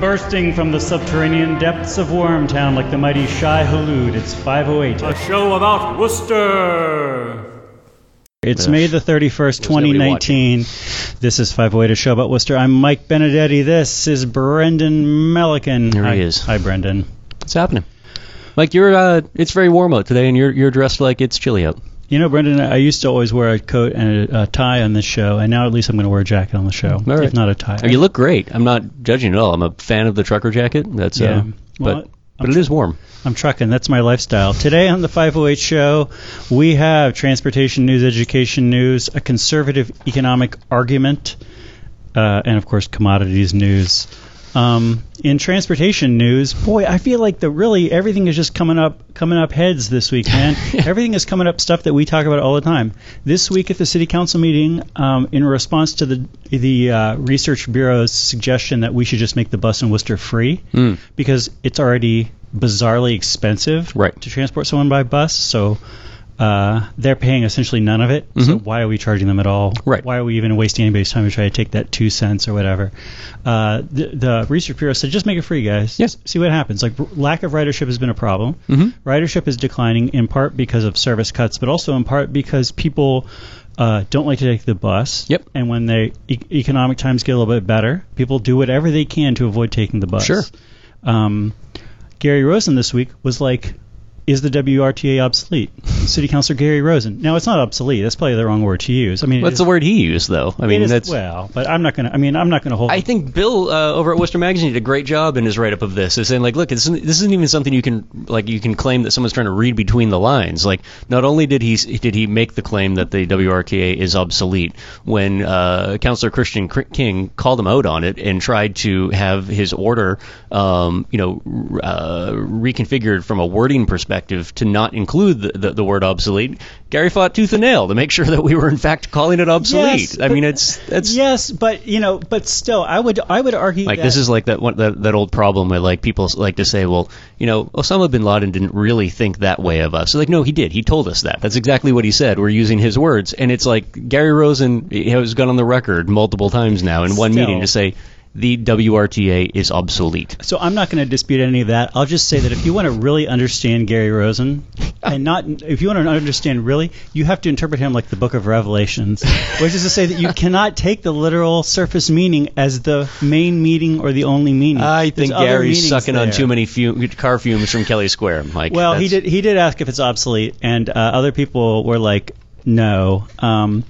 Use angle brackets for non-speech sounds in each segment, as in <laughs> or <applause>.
Bursting from the subterranean depths of Wormtown like the mighty Shai Hulud, it's 508. A show about Worcester. It's May the 31st, 2019. This is 508, a show about Worcester. I'm Mike Benedetti. This is Brendan Melican. There hi, he is. Hi, Brendan. What's happening? Mike, you're, uh, it's very warm out today, and you're you're dressed like it's chilly out. You know, Brendan, I used to always wear a coat and a, a tie on this show, and now at least I'm going to wear a jacket on the show, right. if not a tie. Oh, you look great. I'm not judging at all. I'm a fan of the trucker jacket. That's Yeah. uh, Well, but but it is warm. I'm trucking. That's my lifestyle. Today on the 508 show, we have transportation news, education news, a conservative economic argument, uh, and of course commodities news. Um, in transportation news, boy, I feel like the really everything is just coming up coming up heads this week, <laughs> man. everything is coming up stuff that we talk about all the time. This week at the city council meeting, um, in response to the the uh, research bureau's suggestion that we should just make the bus in Worcester free Mm. because it's already bizarrely expensive Right. to transport someone by bus. So uh, they're paying essentially none of it. So Mhm. why are we charging them at all? Right. Why are we even wasting anybody's time to try to take that two cents or whatever? Uh, the, the research bureau said just make it free, guys. Yes. See what happens. Like r- lack of ridership has been a problem. Mhm. Ridership is declining in part because of service cuts, but also in part because people. Uh, don't like to take the bus. Yep. And when they e- economic times get a little bit better, people do whatever they can to avoid taking the bus. Sure. Um, Gary Rosen this week was like, "Is the WRTA obsolete?" City Councilor Gary Rosen. Now it's not obsolete. That's probably the wrong word to use. I mean, What's it the word he used though? I mean, it is- that's. well, but I'm not gonna. I mean, I'm not gonna hold. I think Bill uh, over at Worcester Magazine did a great job in his write-up of this. Is saying like, look, this isn't, this isn't even something you can like you can claim that someone's trying to read between the lines. Like, not only did he did he make the claim that the WRTA is obsolete when uh, Councillor Khrystian Cr- King called him out on it and tried to have his order, um, you know, uh, reconfigured from a wording perspective to not include the, the, the word obsolete. Gary fought tooth and nail to make sure that we were in fact calling it obsolete. Yes, I but- mean, it's that's yes, but you know, but still, I would I would argue like that this is like that one that, that old problem where like people like to say, well, you know, Osama bin Laden didn't really think that way of us. Like, no, he did. He told us that. That's exactly what he said. We're using his words, and it's like Gary Rosen has gone on the record multiple times now in one Still. meeting to say the WRTA is obsolete. So I'm not going to dispute any of that. I'll just say that if you want to really understand Gary Rosen, and not if you want to understand really, you have to interpret him like the Book of Revelations, which is to say that you cannot take the literal surface meaning as the main meaning or the only meaning. I think Gary's sucking on too many fume, car fumes from Kelly Square, Mike. Well, he did. He did ask if it's obsolete, and uh, other people were like, "No." Um,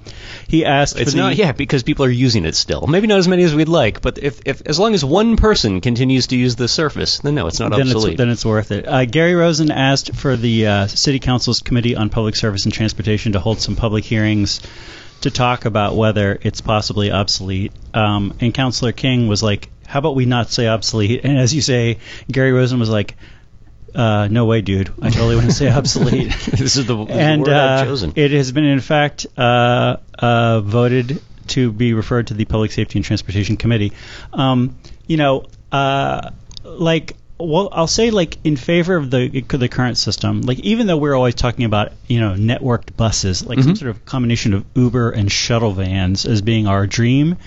he asked. It's for the, not, yeah, because people are using it still. Maybe not as many as we'd like, but if, if as long as one person continues to use the Surface, then no, it's not then obsolete. it's, then it's worth it. Uh, Gary Rosen asked for the uh, City Council's Committee on Public Service and Transportation to hold some public hearings to talk about whether it's possibly obsolete. Um, and Councilor King was like, "How about we not say obsolete?" And as you say, Gary Rosen was like, uh, "No way, dude. I totally want to say <laughs> obsolete." <laughs> this is the, this and word I've uh, chosen. it has been in fact uh, uh, voted to be referred to the Public Safety and Transportation Committee. Um, you know, uh, like. Well, I'll say like in favor of the the current system. Like even though we're always talking about you know networked buses, like some Mhm. sort of combination of Uber and shuttle vans as being our dream.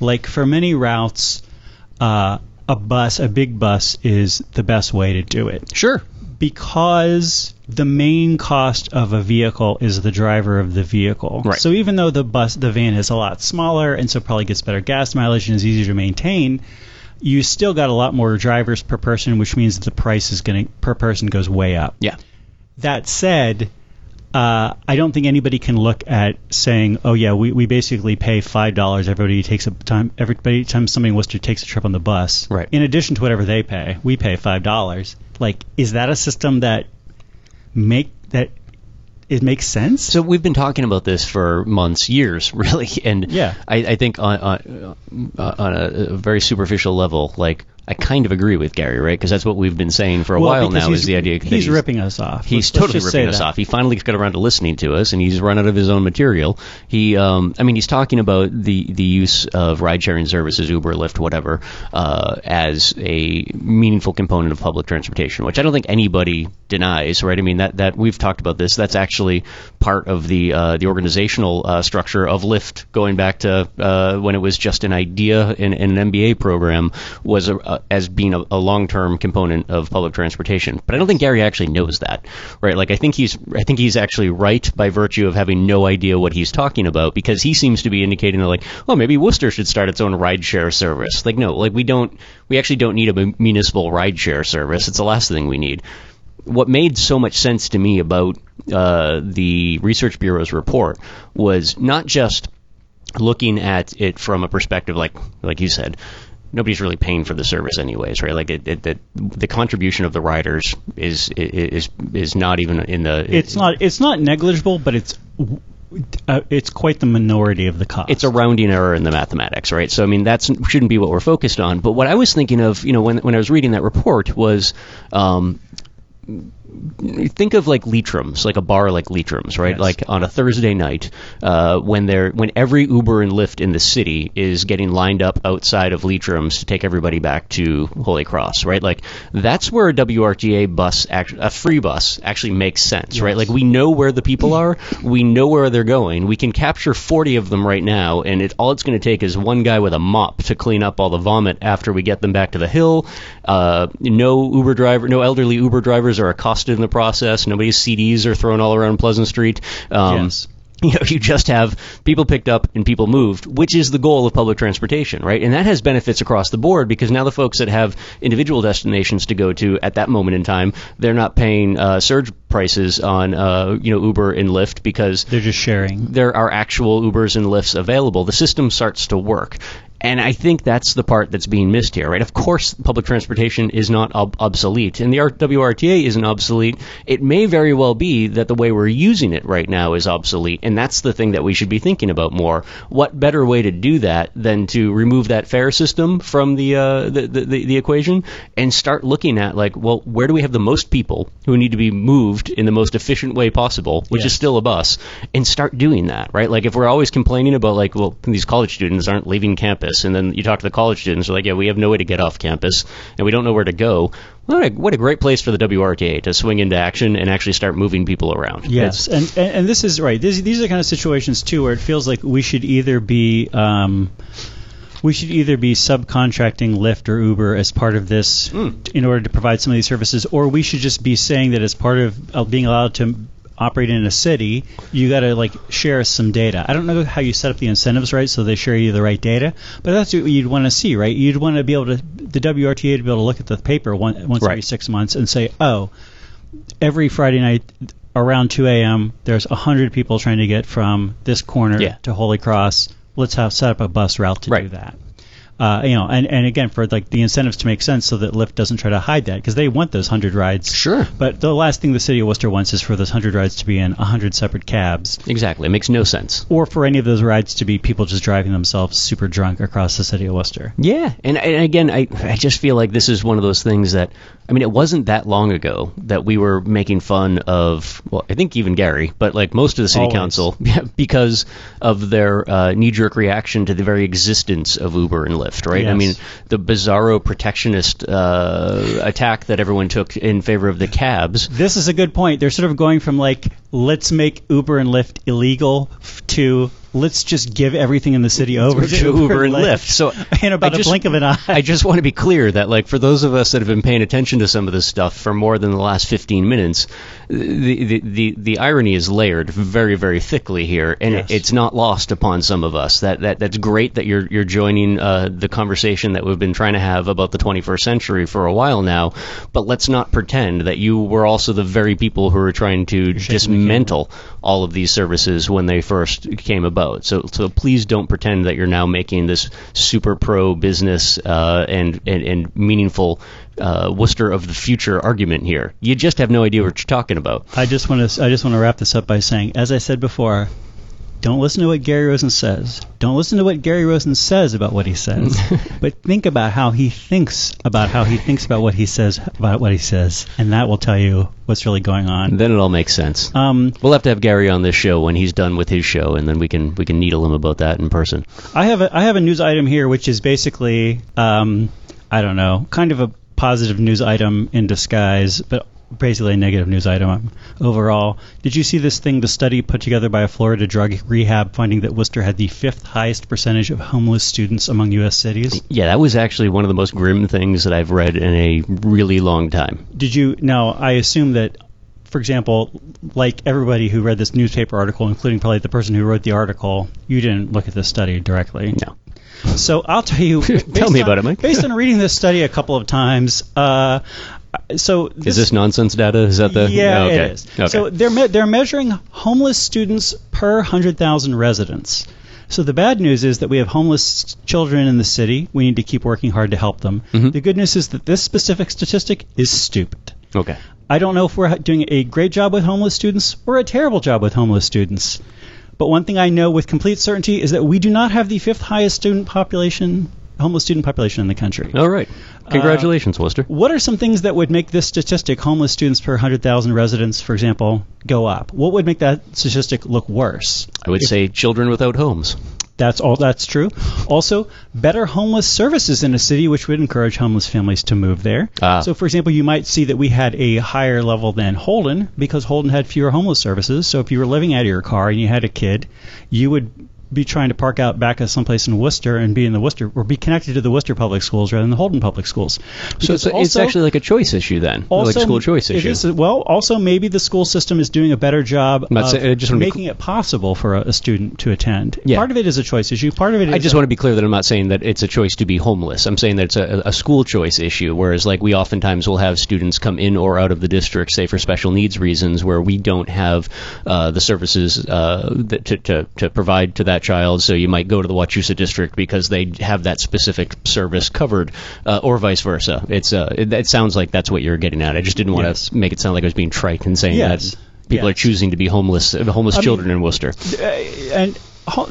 Like for many routes, uh, a bus, a big bus, is the best way to do it sure. because the main cost of a vehicle is the driver of the vehicle. Right. So even though the bus, the van is a lot smaller and so probably gets better gas mileage and is easier to maintain, you still got a lot more drivers per person, which means the price is going to per person goes way up. Yeah. That said, uh, I don't think anybody can look at saying, "Oh yeah, we, we basically pay five dollars everybody takes a time everybody time somebody in Worcester takes a trip on the bus." Right. In addition to whatever they pay, we pay five dollars. Like, is that a system that make that it makes sense? So we've been talking about this for months, years, <laughs> really, and Yeah. I, I think on on, uh, on a, a very superficial level, like I kind of agree with Gary, right? Because that's what we've been saying for a Well, while now. Is the idea that he's ripping us off. He's Let's- let's totally ripping us that. off. He finally got around to listening to us, and he's run out of his own material. He, um, I mean, he's talking about the the use of ride-sharing services, Uber, Lyft, whatever, uh, as a meaningful component of public transportation, which I don't think anybody denies, right? I mean, that that we've talked about this. That's actually part of the uh, the organizational uh, structure of Lyft, going back to uh, when it was just an idea in, in an MBA program, was a, uh, as being a, a long-term component of public transportation. But I don't think Gary actually knows that, right? Like I think he's I think he's actually right by virtue of having no idea what he's talking about because he seems to be indicating that like, oh, maybe Worcester should start its own rideshare service. Like no, like we don't we actually don't need a municipal rideshare service. It's the last thing we need what made so much sense to me about uh, the Research Bureau's report was not just looking at it from a perspective like like you said nobody's really paying for the service anyways right like it, it, it, the contribution of the riders is is is not even in the It's not it's not negligible, but it's uh, it's quite the minority of the cost. it's a rounding error in the mathematics, right? So I mean, that shouldn't be what we're focused on. But what I was thinking of, you know, when when I was reading that report was. Um, Think of like Leitrim's, like a bar like Leitrim's, right? Yes. Like on a Thursday night, uh, when they're when every Uber and Lyft in the city is getting lined up outside of Leitrim's to take everybody back to Holy Cross, right? Like that's where a WRTA bus, act- a free bus, actually makes sense, right? Like we know where the people are, we know where they're going, we can capture 40 of them right now, and it all it's going to take is one guy with a mop to clean up all the vomit after we get them back to the hill. Uh, no Uber driver, no elderly Uber drivers are accosted in the process. Nobody's CDs are thrown all around Pleasant Street. Um, Yes. <laughs> you know, you just have people picked up and people moved, which is the goal of public transportation, right? And that has benefits across the board because now the folks that have individual destinations to go to at that moment in time, they're not paying uh, surge prices on, uh, you know, Uber and Lyft because They're just sharing. there are actual Ubers and Lyfts available. The system starts to work. And I think that's the part that's being missed here, right? Of course, public transportation is not ob- obsolete, and the WRTA isn't obsolete. It may very well be that the way we're using it right now is obsolete, and that's the thing that we should be thinking about more. What better way to do that than to remove that fare system from the, uh, the, the, the the equation and start looking at like, well, where do we have the most people who need to be moved in the most efficient way possible, which is still a bus, and start doing that, right? Like if we're always complaining about like, well, these college students aren't leaving campus, and then you talk to the college students, they're like, yeah, we have no way to get off campus, and we don't know where to go. What a, what a great place for the WRTA to swing into action and actually start moving people around. Yes, and, and and this is right. This, these are the kind of situations too where it feels like we should either be um, we should either be subcontracting Lyft or Uber as part of this in order to provide some of these services, or we should just be saying that as part of uh, being allowed to operate in a city, you got to like share some data. I don't know how you set up the incentives right so they share you the right data, but that's what you'd want to see, right? You'd want to be able to the WRTA to be able to look at the paper one, once every six months and say, oh, every Friday night around 2 a.m. there's 100 people trying to get from this corner Yeah. to Holy Cross. Let's have set up a bus route to do that. Uh, you know, and, and again for like the incentives to make sense so that Lyft doesn't try to hide that because they want those 100 rides. Sure. But the last thing the city of Worcester wants is for those 100 rides to be in 100 separate cabs Exactly. It makes no sense. or for any of those rides to be people just driving themselves super drunk across the city of Worcester. Yeah, and, and again, I I just feel like this is one of those things that I mean, it wasn't that long ago that we were making fun of. Well, I think even Gary, but like most of the city Always. council, <laughs> because of their uh, knee-jerk reaction to the very existence of Uber and Lyft. Right? I mean, the bizarro protectionist uh, attack that everyone took in favor of the cabs. This is a good point. They're sort of going from like let's make Uber and Lyft illegal to let's just give everything in the city over to, Uber and Lyft. So <laughs> in about I just- a blink of an eye. I just want to be clear that, like, for those of us that have been paying attention to some of this stuff for more than the last 15 minutes, the the, the, the irony is layered very, very thickly here, and Yes. it's not lost upon some of us. That that that's great that you're you're joining uh, the conversation that we've been trying to have about the 21st century for a while now. But let's not pretend that you were also the very people who were trying to dismantle all of these services when they first came about. So so please don't pretend that you're now making this super pro business uh, and, and and meaningful uh, Worcester of the future argument here. You just have no idea what you're talking about. I just want to I just want to wrap this up by saying, as I said before, don't listen to what Gary Rosen says. Don't listen to what Gary Rosen says about what he says, <laughs> but think about how he thinks about how he thinks about what he says about what he says, and that will tell you what's really going on. Then it all makes sense. Um, We'll have to have Gary on this show when he's done with his show, and then we can we can needle him about that in person. I have a I have a news item here, which is basically um, I don't know, kind of a positive news item in disguise, but basically a negative news item overall. Did you see this thing, the study put together by a Florida drug rehab, finding that Worcester had the fifth highest percentage of homeless students among U.S. cities? Yeah, that was actually one of the most grim things that I've read in a really long time. Did you? Now, I assume that, for example, like everybody who read this newspaper article, including probably the person who wrote the article, you didn't look at this study directly. No. So I'll tell you. <laughs> Tell me based about it, Mike. Based on reading this study a couple of times, uh, so Is this nonsense data? Is that the yeah, Oh, okay. it is. Okay. So they're me- they're measuring homeless students per hundred thousand residents. So the bad news is that we have homeless children in the city. We need to keep working hard to help them. Mm-hmm. The good news is that this specific statistic is stupid. okay. I don't know if we're doing a great job with homeless students or a terrible job with homeless students. But one thing I know with complete certainty is that we do not have the fifth highest student population, homeless student population in the country. All right. Uh, Congratulations, Worcester. What are some things that would make this statistic, homeless students per 100,000 residents, for example, go up? What would make that statistic look worse? I would say children without homes. That's all. That's true. Also, better homeless services in a city, which would encourage homeless families to move there. Ah. So, for example, you might see that we had a higher level than Holden because Holden had fewer homeless services. So, if you were living out of your car and you had a kid, you would be trying to park out back at someplace in Worcester and be in the Worcester or be connected to the Worcester public schools rather than the Holden public schools. So it's, it's actually like a choice issue then, like a school choice issue. is- well, also maybe the school system is doing a better job of saying- making it possible for a, a student to attend. Yeah. Part of it is a choice issue. Part of it I just want to be clear that I'm not saying that it's a choice to be homeless. I'm saying that it's a, a school choice issue, whereas like we oftentimes will have students come in or out of the district, say for special needs reasons, where we don't have uh, the services uh, that, to, to, to provide to that child. So you might go to the Wachusett district because they have that specific service covered, uh, or vice versa. It's uh, it, it sounds like that's what you're getting at. I just didn't want Yes. to make it sound like I was being trite and saying Yes. that people Yes. are choosing to be homeless, uh, homeless mean- children in Worcester. Uh, and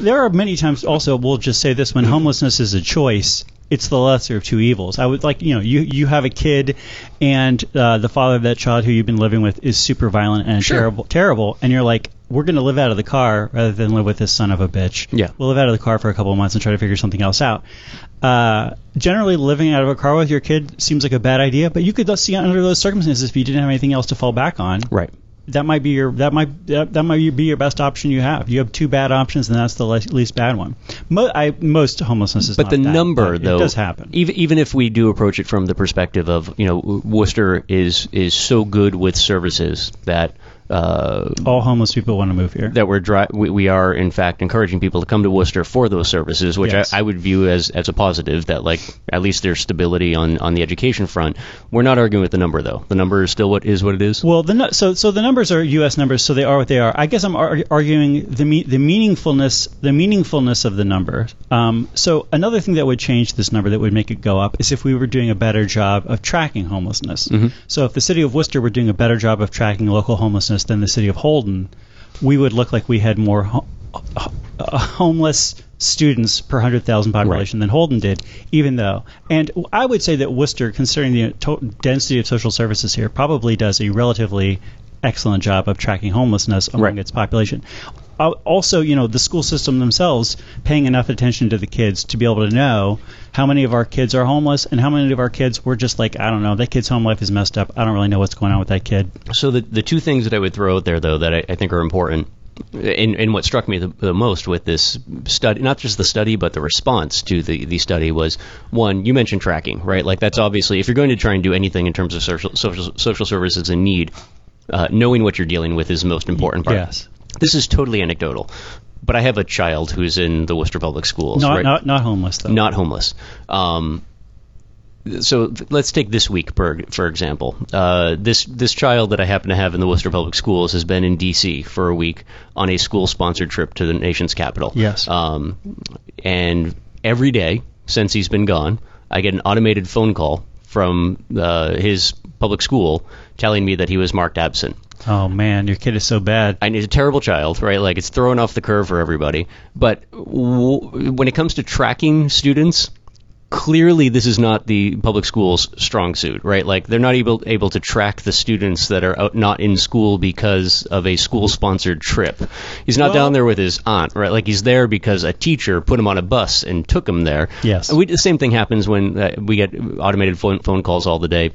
there are many times also we'll just say this when <clears throat> homelessness is a choice it's the lesser of two evils i would like you know you you have a kid and uh, the father of that child who you've been living with is super violent and Sure. terrible terrible and you're like we're going to live out of the car rather than live with this son of a bitch Yeah. we'll live out of the car for a couple of months and try to figure something else out uh, generally living out of a car with your kid seems like a bad idea but you could see under those circumstances if you didn't have anything else to fall back on Right. That might be your that might that, that might be your best option you have. You have two bad options, and that's the le- least bad one. Mo- I, most homelessness is But not the that, number, but though, it does happen. Even even if we do approach it from the perspective of you know Worcester is is so good with services that uh, All homeless people want to move here. that we're dri- we, we are in fact encouraging people to come to Worcester for those services, which Yes. I, I would view as, as a positive. That like at least there's stability on, on the education front. We're not arguing with the number though. The number is still what is what it is. Well, the so so the numbers are U.S. numbers, so they are what they are. I guess I'm ar- arguing the me- the meaningfulness the meaningfulness of the number. Um, so another thing that would change this number that would make it go up is if we were doing a better job of tracking homelessness. So if the city of Worcester were doing a better job of tracking local homelessness than the city of Holden, we would look like we had more ho- uh, homeless students per 100,000 population than Holden did, even though. And I would say that Worcester, considering the to- density of social services here, probably does a relatively excellent job of tracking homelessness among Right. its population. Al- Also, you know, the school system themselves paying enough attention to the kids to be able to know how many of our kids are homeless and how many of our kids were just like, I don't know, that kid's home life is messed up. I don't really know what's going on with that kid. So the the two things that I would throw out there though that I, I think are important. And, and what struck me the, the most with this study, not just the study, but the response to the, the study was one, you mentioned tracking, right? Like that's obviously, if you're going to try and do anything in terms of social, social, social services in need, uh, knowing what you're dealing with is the most important part. Yes. This is totally anecdotal, but I have a child who's in the Worcester Public Schools. Not, right? not, not homeless, though. not homeless. Um, so th- let's take this week for for example. Uh, this this child that I happen to have in the Worcester Public Schools has been in D.C. for a week on a school sponsored trip to the nation's capital. Yes. Um, and every day since he's been gone, I get an automated phone call from uh, his public school telling me that he was marked absent. Oh, man, your kid is so bad. I he's a terrible child, right? Like it's thrown off the curve for everybody. But w- when it comes to tracking students, clearly this is not the public schools' strong suit, right? Like they're not able able to track the students that are out, not in school because of a school-sponsored trip. He's not Well- down there with his aunt, right? Like he's there because a teacher put him on a bus and took him there. Yes. We, the same thing happens when uh, we get automated phone phone calls all the day,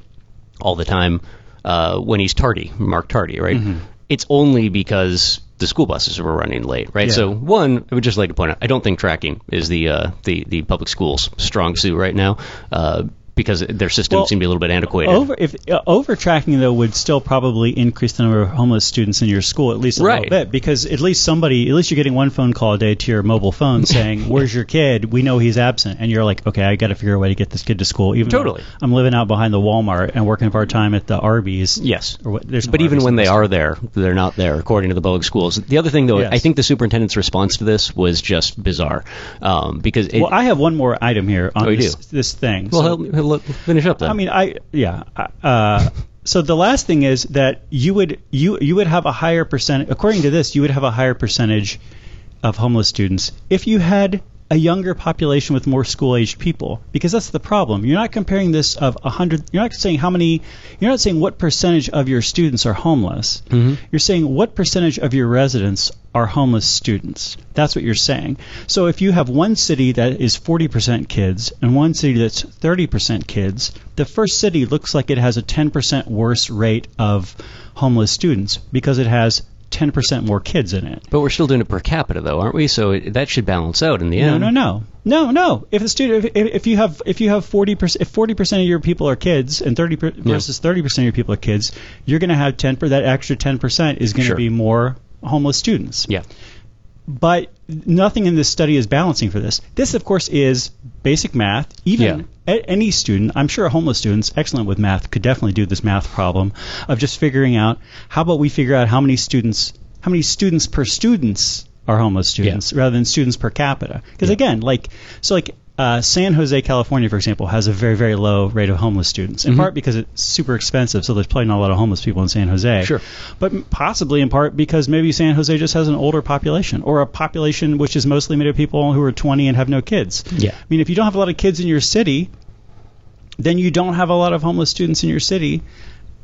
all the time. Uh, when he's tardy, Mark Tardy, right? It's only because the school buses were running late, right? Yeah. So one, I would just like to point out, I don't think tracking is the uh, the the public schools' strong suit right now. Uh, because their systems Well, seem to be a little bit antiquated. Over if uh, over tracking though would still probably increase the number of homeless students in your school at least a Right. little bit because at least somebody at least you're getting one phone call a day to your mobile phone <laughs> saying where's your kid we know he's absent and you're like okay I got to figure a way to get this kid to school even Totally. I'm living out behind the Walmart and working part time at the Arby's Yes. or what, there's no But even when they are there, they're not there, according to the public schools. The other thing, though, Yes. I think the superintendent's response to this was just bizarre, um, because it, well I have one more item here on Oh, this, this thing well, So- he'll, he'll finish up then. I mean, I yeah. Uh, so the last thing is that you would you you would have a higher percent. According to this, you would have a higher percentage of homeless students if you had a younger population with more school-aged people because that's the problem. You're not comparing this of a hundred. You're not saying how many. You're not saying what percentage of your students are homeless. Mm-hmm. You're saying what percentage of your residents are homeless students. That's what you're saying. So if you have one city that is 40% kids and one city that's 30% kids, the first city looks like it has a 10% worse rate of homeless students because it has 10% more kids in it. but we're still doing it per capita, though, aren't we? So it, that should balance out in the end. no, no, no, no. No. If the student, if, if you have, if you have forty percent, if forty percent of your people are kids and thirty per, versus thirty percent of your people are kids, you're going to have ten. per That extra ten percent is going to Sure. be more homeless students. Yeah. But nothing in this study is balancing for this. This, of course, is basic math. Even a- any student, I'm sure a homeless students, excellent with math, could definitely do this math problem of just figuring out how about we figure out how many students, how many students per students are homeless students rather than students per capita. Because again, like so, like. Uh, San Jose, California, for example, has a very, very low rate of homeless students. In part because it's super expensive, so there's probably not a lot of homeless people in San Jose Sure. but possibly in part because maybe San Jose just has an older population or a population which is mostly made of people who are 20 and have no kids. Yeah. I mean, if you don't have a lot of kids in your city, then you don't have a lot of homeless students in your city.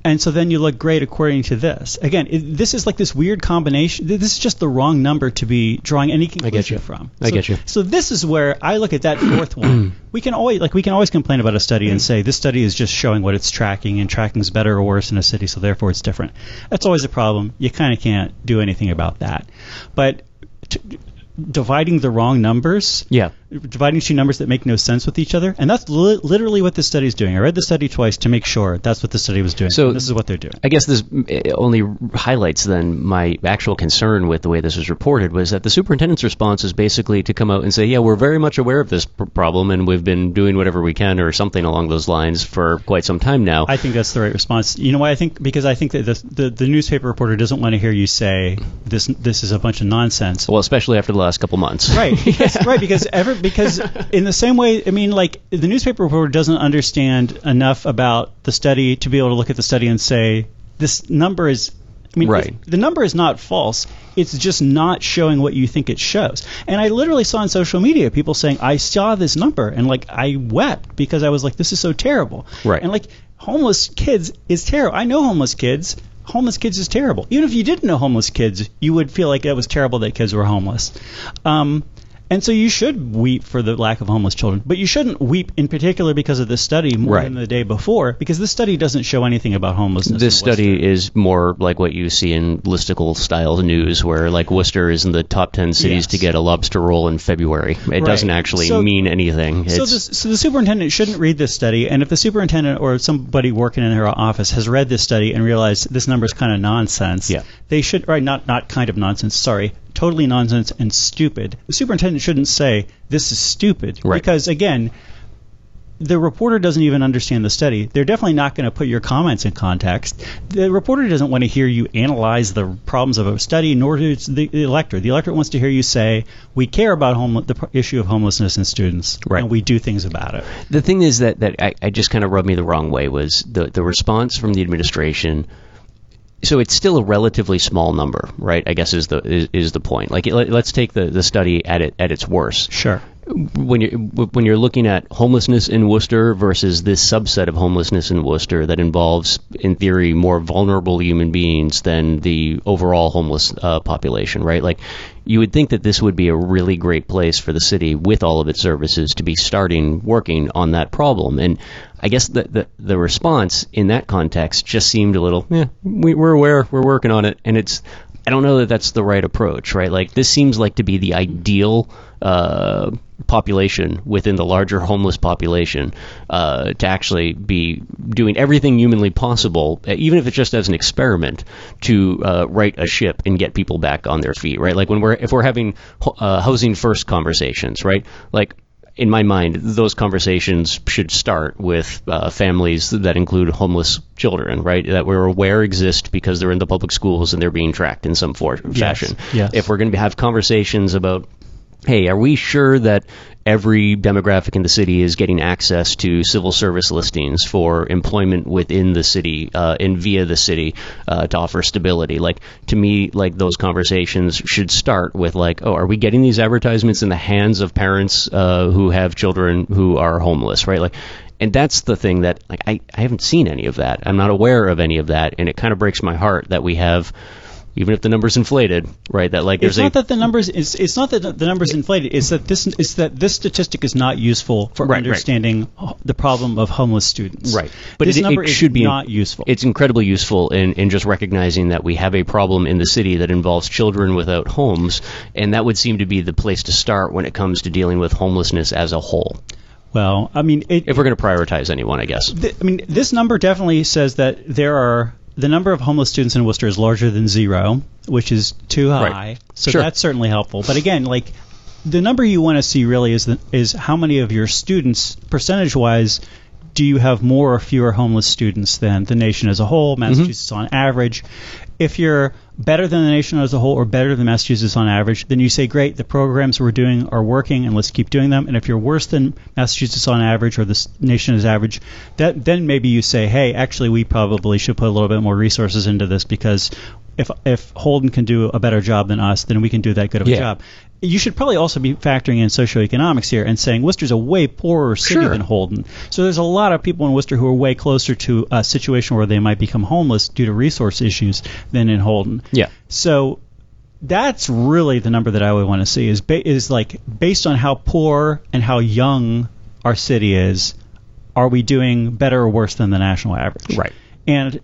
And so then you look great according to this. Again, it, this is like this weird combination. This is just the wrong number to be drawing any conclusion you. from. I so, get you. So this is where I look at that fourth one. <clears throat> We can always like we can always complain about a study and say this study is just showing what it's tracking and tracking is better or worse in a city, so therefore it's different. That's always a problem. You kind of can't do anything about that. But t- dividing the wrong numbers Yeah. Dividing two numbers that make no sense with each other, and that's li- literally what this study is doing. I read the study twice to make sure that's what the study was doing. So- and this is what they're doing. I guess this uh, only highlights then my actual concern with the way this was reported was that the superintendent's response is basically to come out and say, yeah, we're very much aware of this pr- problem and we've been doing whatever we can or something along those lines for quite some time now. I think that's the right response. You know why I think because I think that the, the the newspaper reporter doesn't want to hear you say this this is a bunch of nonsense. well, especially after the last couple months. Right, <laughs> because, right, because ever because <laughs> in the same way, I mean, like the newspaper reporter doesn't understand enough about the study to be able to look at the study and say this number is. I mean, Right. the number is not false. It's just not showing what you think it shows. And I literally saw on social media people saying, "I saw this number," and like I wept because I was like, "This is so terrible." Right. And like homeless kids is terrible. I know homeless kids. Homeless kids is terrible. Even if you didn't know homeless kids, you would feel like it was terrible that kids were homeless. Um, and so you should weep for the lack of homeless children, but you shouldn't weep in particular because of this study more Right. than the day before, because this study doesn't show anything about homelessness. This study is more like what you see in listicle style news, where like Worcester is in the top 10 cities Yes. to get a lobster roll in February. It Right. doesn't actually So- mean anything. So, this, so the superintendent shouldn't read this study, and if the superintendent or somebody working in her office has read this study and realized this number is kind of nonsense, Yeah. they should, right? Not not kind of nonsense. Sorry, totally nonsense and stupid. The superintendent shouldn't say this is stupid Right. because again. The reporter doesn't even understand the study. They're definitely not going to put your comments in context. The reporter doesn't want to hear you analyze the problems of a study, nor does the, the electorate. The electorate wants to hear you say, "We care about the issue of homelessness in students, Right. and we do things about it." the thing is that that I, I just kind of rubbed me the wrong way was the the response from the administration. So it's still a relatively small number, right? I guess is the is, is the point. Like let, let's take the, the study at it at its worst. Sure. When you're when you're looking at homelessness in Worcester versus this subset of homelessness in Worcester that involves, in theory, more vulnerable human beings than the overall homeless uh, population, right? Like, you would think that this would be a really great place for the city, with all of its services, to be starting working on that problem. And I guess the the, the response in that context just seemed a little, yeah, we, we're aware, we're working on it, and it's. I don't know that that's the right approach, right? Like this seems like to be the ideal uh, population within the larger homeless population uh, to actually be doing everything humanly possible, even if it's just as an experiment, to uh, right a ship and get people back on their feet, right? Like when we're if we're having uh, housing first conversations, right? Like in my mind, those conversations should start with uh, families that include homeless children, right? That we're aware exist because they're in the public schools and they're being tracked in some for- fashion. yes. If we're going to have conversations about hey, are we sure that every demographic in the city is getting access to civil service listings for employment within the city uh, and via the city uh, to offer stability? Like to me, like those conversations should start with like, oh, are we getting these advertisements in the hands of parents uh, who have children who are homeless, right? Like. And that's the thing that like I, I haven't seen any of that. I'm not aware of any of that, and it kind of breaks my heart that we have even if the number's inflated, right? That like It's there's a not that the numbers is it's not that the numbers inflated. It's that this it's that this statistic is not useful for Right, right. understanding h- the problem of homeless students. Right. But this it- it number should be- not useful. it's incredibly useful in, in just recognizing that we have a problem in the city that involves children without homes, and that would seem to be the place to start when it comes to dealing with homelessness as a whole. well, I mean, it, If we're going to prioritize anyone, I guess. th- I mean, this number definitely says that there are the number of homeless students in Worcester is larger than zero, which is too high. Right. So Sure. that's certainly helpful. But again, like the number you want to see really is the, is how many of your students, percentage wise, do you have more or fewer homeless students than the nation as a whole, mm-hmm. Massachusetts on average? If you're better than the nation as a whole or better than Massachusetts on average, then you say, great, the programs we're doing are working and let's keep doing them. And if you're worse than Massachusetts on average or the nation as average, that then maybe you say, hey, actually, we probably should put a little bit more resources into this because if if Holden can do a better job than us, then we can do that good of Yeah. a job. You should probably also be factoring in socioeconomics here and saying Worcester's a way poorer city Sure. than Holden. So there's a lot of people in Worcester who are way closer to a situation where they might become homeless due to resource issues than in Holden. Yeah. So that's really the number that I would want to see is ba- is like based on how poor and how young our city is, are we doing better or worse than the national average? Right. And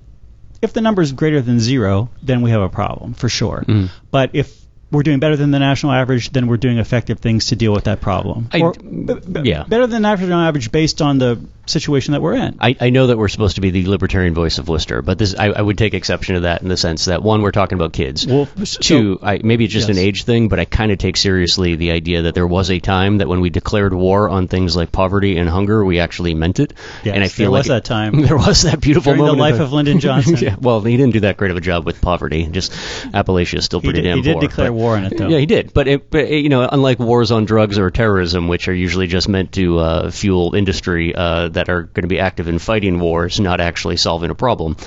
if the number is greater than zero, then we have a problem for sure. Mhm. But if we're doing better than the national average, then we're doing effective things to deal with that problem. I- or, b- b- yeah. better than national average based on the situation that we're in. I, I know that we're supposed to be the libertarian voice of Worcester, but this I, I would take exception to that in the sense that one, we're talking about kids. Well, so- Two, I, maybe it's just an age thing, but I kind of take seriously the idea that there was a time that when we declared war on things like poverty and hunger, we actually meant it. Yes, and I feel there like was that time. <laughs> there was that beautiful During the moment in life of Lyndon <laughs> Johnson. yeah, well, he didn't do that great of a job with poverty. Just Appalachia is still He pretty did, damn he did poor. declare but- war on it, though. Yeah, he did. But, it, but it, you know, unlike wars on drugs or terrorism, which are usually just meant to uh, fuel industry uh, that are going to be active in fighting wars, not actually solving a problem,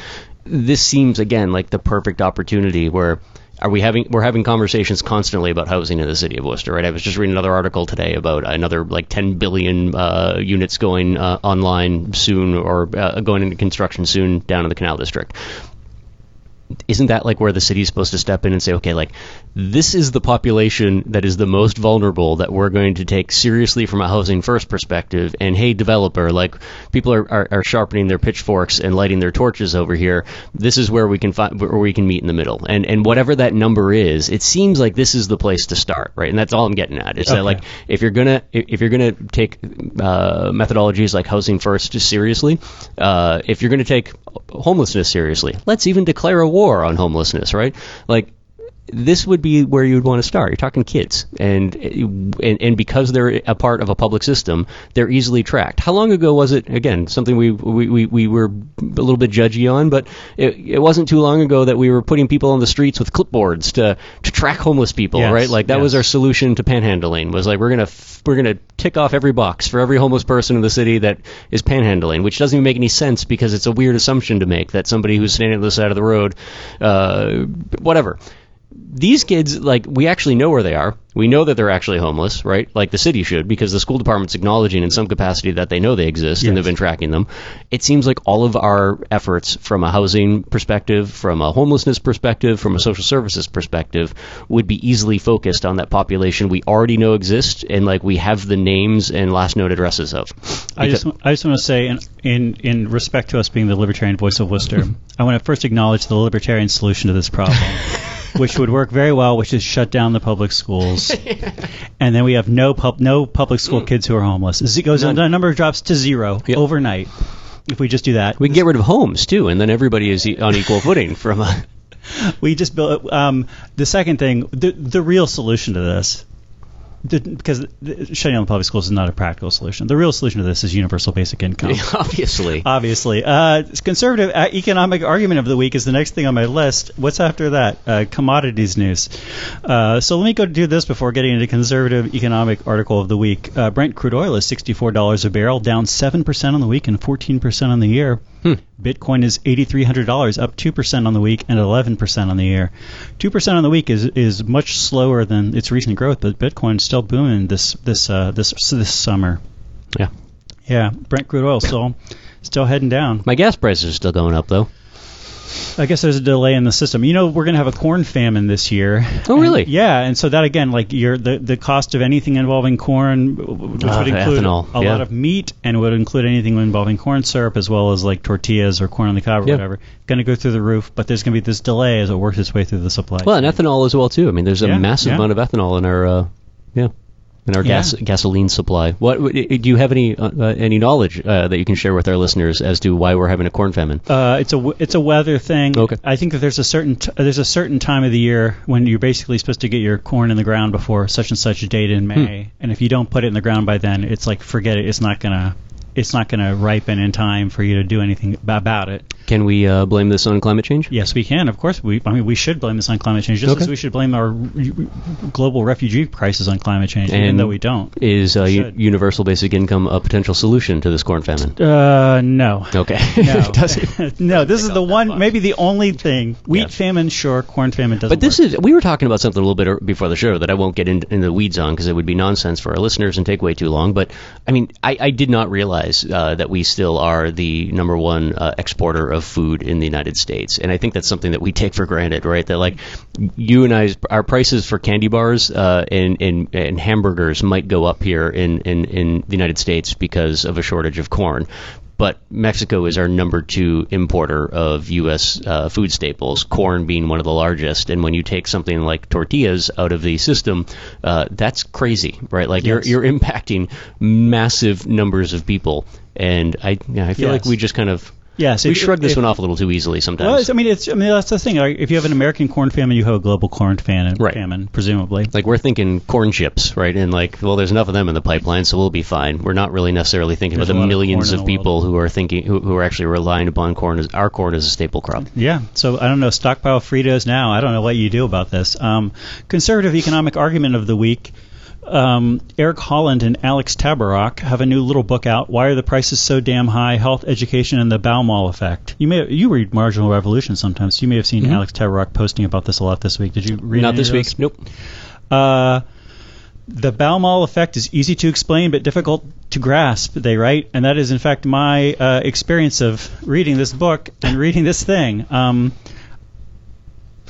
this seems again like the perfect opportunity where. Are we having we're having conversations constantly about housing in the city of Worcester, right? I was just reading another article today about another like 10 billion uh, units going uh, online soon or uh, going into construction soon down in the Canal District isn't that like where the city's supposed to step in and say, okay, like this is the population that is the most vulnerable that we're going to take seriously from a housing first perspective. And hey, developer, like people are, are, are sharpening their pitchforks and lighting their torches over here. This is where we can find where we can meet in the middle. And and whatever that number is, it seems like this is the place to start, right? And that's all I'm getting at. Is that like if you're gonna if you're gonna take uh, methodologies like housing first seriously, uh, if you're gonna take homelessness seriously, let's even declare a war on homelessness, right? Like this would be where you would want to start. You're talking kids, and and, and because they're a part of a public system, they're easily tracked. How long ago was it? Again, something we we, we, we were a little bit judgy on, but it, it wasn't too long ago that we were putting people on the streets with clipboards to to track homeless people, Yes, right? Like that was our solution to panhandling. Was like we're gonna f- we're gonna tick off every box for every homeless person in the city that is panhandling, which doesn't even make any sense because it's a weird assumption to make that somebody who's standing on the side of the road, uh, whatever these kids, like, we actually know where they are. We know that they're actually homeless, right? Like the city should, because the school department's acknowledging in some capacity that they know they exist and they've been tracking them. It seems like all of our efforts from a housing perspective, from a homelessness perspective, from a social services perspective, would be easily focused on that population we already know exists and like we have the names and last known addresses of. I just, I just want to say, in, in in respect to us being the libertarian voice of Worcester, <laughs> I want to first acknowledge the libertarian solution to this problem, <laughs> which would work very well, which is shut down the public schools, <laughs> and then we have no pub, no public school kids who are homeless. It goes None. the number drops to zero Yep. overnight if we just do that. we can get rid of homes too, and then everybody is e- on equal footing from a. <laughs> we just built um, the second thing the the real solution to this because shutting down the public schools is not a practical solution. The real solution to this is universal basic income. <laughs> Obviously. <laughs> obviously. Uh, conservative uh, economic argument of the week is the next thing on my list. What's after that? Uh, commodities news. Uh, so let me go do this before getting into conservative economic article of the week. Uh, brent crude oil is $64 a barrel down 7% on the week and 14% on the year Bitcoin is $8,300, up 2% on the week and 11% on the year. 2% on the week is is much slower than its recent growth, but Bitcoin's still booming this this uh, this this summer. Yeah. Yeah, Brent crude oil still still heading down. My gas prices are still going up though. I guess there's a delay in the system. You know, we're going to have a corn famine this year. Oh, really? And- yeah, and so that again, like your the the cost of anything involving corn, which Ah, would include ethanol, a yeah. lot of meat, and would include anything involving corn syrup as well as like tortillas or corn on the cob or whatever, going to go through the roof. But there's going to be this delay as it works its way through the supply. Well, and ethanol as well too. I mean, there's a Yeah, massive yeah. amount of ethanol in our, uh, yeah, in our Yeah. gas gasoline supply. What do you have any uh, uh, any knowledge uh, that you can share with our listeners as to why we're having a corn famine? Uh, it's a it's a weather thing. Okay. I think that there's a certain t- there's a certain time of the year when you're basically supposed to get your corn in the ground before such and such a date in May, and if you don't put it in the ground by then, it's like forget it. It's not gonna it's not gonna ripen in time for you to do anything about it. Can we uh, blame this on climate change? Yes, we can. Of course, we. I mean, we should blame this on climate change, just Okay. as we should blame our global refugee crisis on climate change, even though we don't. Is uh, Should. universal basic income a potential solution to this corn famine? Uh, no. Okay. <laughs> No, <laughs> <laughs> no. This is the one, maybe the only thing. Wheat Yeah. famine, sure. Corn famine doesn't. But this work. is we were talking about something a little bit er- before the show that I won't get in, in the weeds on because it would be nonsense for our listeners and take way too long. But I mean, I, I did not realize uh, that we still are the number one uh, exporter of food in the United States, and I think that's something that we take for granted, right? That like you and I, our prices for candy bars uh, and, and and hamburgers might go up here in, in in the United States because of a shortage of corn but Mexico is our number two importer of U.S. Uh, food staples, corn being one of the largest. And when you take something like tortillas out of the system, uh, that's crazy, right? Like Yes. you're you're impacting massive numbers of people, and I yeah, I feel like we just kind of Yes, we if- shrug this if- one off a little too easily sometimes. it's, I mean, it's. I mean, that's the thing. If you have an American corn famine, you have a global corn famine. Right. Famine, presumably. like we're thinking corn chips, right? And like, well, there's enough of them in the pipeline, so we'll be fine. We're not really necessarily thinking There's about the millions in of the people who are thinking who, who are actually relying upon corn as our corn as a staple crop. Yeah. So I don't know. Stockpile Fritos now. I don't know what you do about this. Um, conservative economic argument of the week. Um, Eric Helland and Alex Tabarrok have a new little book out. Why are the prices so damn high? Health, education, and the Baumol effect. You may you read Marginal Revolution sometimes. You may have seen Alex Tabarrok posting about this a lot this week. Did you read? Mm-hmm. Not this week. Nope. Uh, the Baumol effect is easy to explain but difficult to grasp, they write, and that is in fact my uh, experience of reading this book and reading this thing. Um,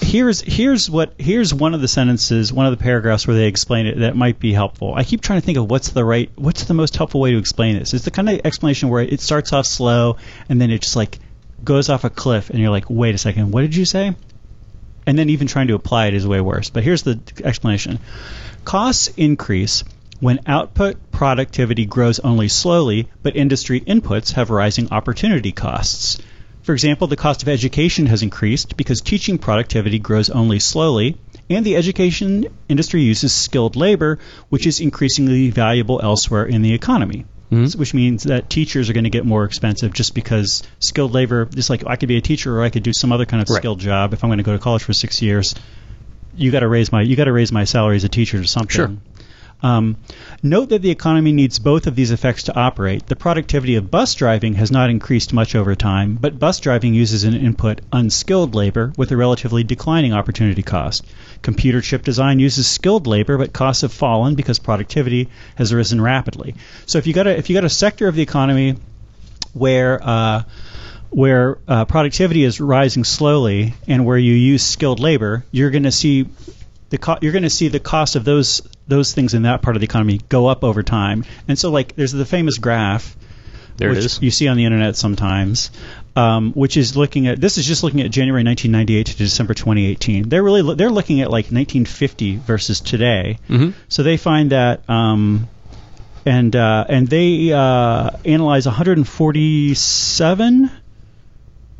here's here's what here's one of the sentences, one of the paragraphs where they explain it that might be helpful. I keep trying to think of what's the right, what's the most helpful way to explain this. It's the kind of explanation where it starts off slow and then it just like goes off a cliff, and you're like, wait a second, what did you say? And then even trying to apply it is way worse. But here's the explanation. Costs increase when output productivity grows only slowly, but industry inputs have rising opportunity costs. For example, the cost of education has increased because teaching productivity grows only slowly, and the education industry uses skilled labor, which is increasingly valuable elsewhere in the economy. Mhm. Which means that teachers are going to get more expensive just because skilled labor, just like I could be a teacher or I could do some other kind of Right. skilled job. If I'm going to go to college for six years, you got to raise my you got to raise my salary as a teacher to something. Sure. Um, note that the economy needs both of these effects to operate. The productivity of bus driving has not increased much over time, but bus driving uses an input unskilled labor with a relatively declining opportunity cost. Computer chip design uses skilled labor, but costs have fallen because productivity has risen rapidly. So if you got a if you got a sector of the economy where uh, where uh, productivity is rising slowly and where you use skilled labor, you're going to see the co- you're going to see the cost of those those things in that part of the economy go up over time. And so, like, there's the famous graph, There it which is. you see on the internet sometimes, um, which is looking at this is just looking at January 1998 to December 2018. They're really they're looking at like 1950 versus today. Mhm. So they find that. Um, and uh, and they uh, analyze 147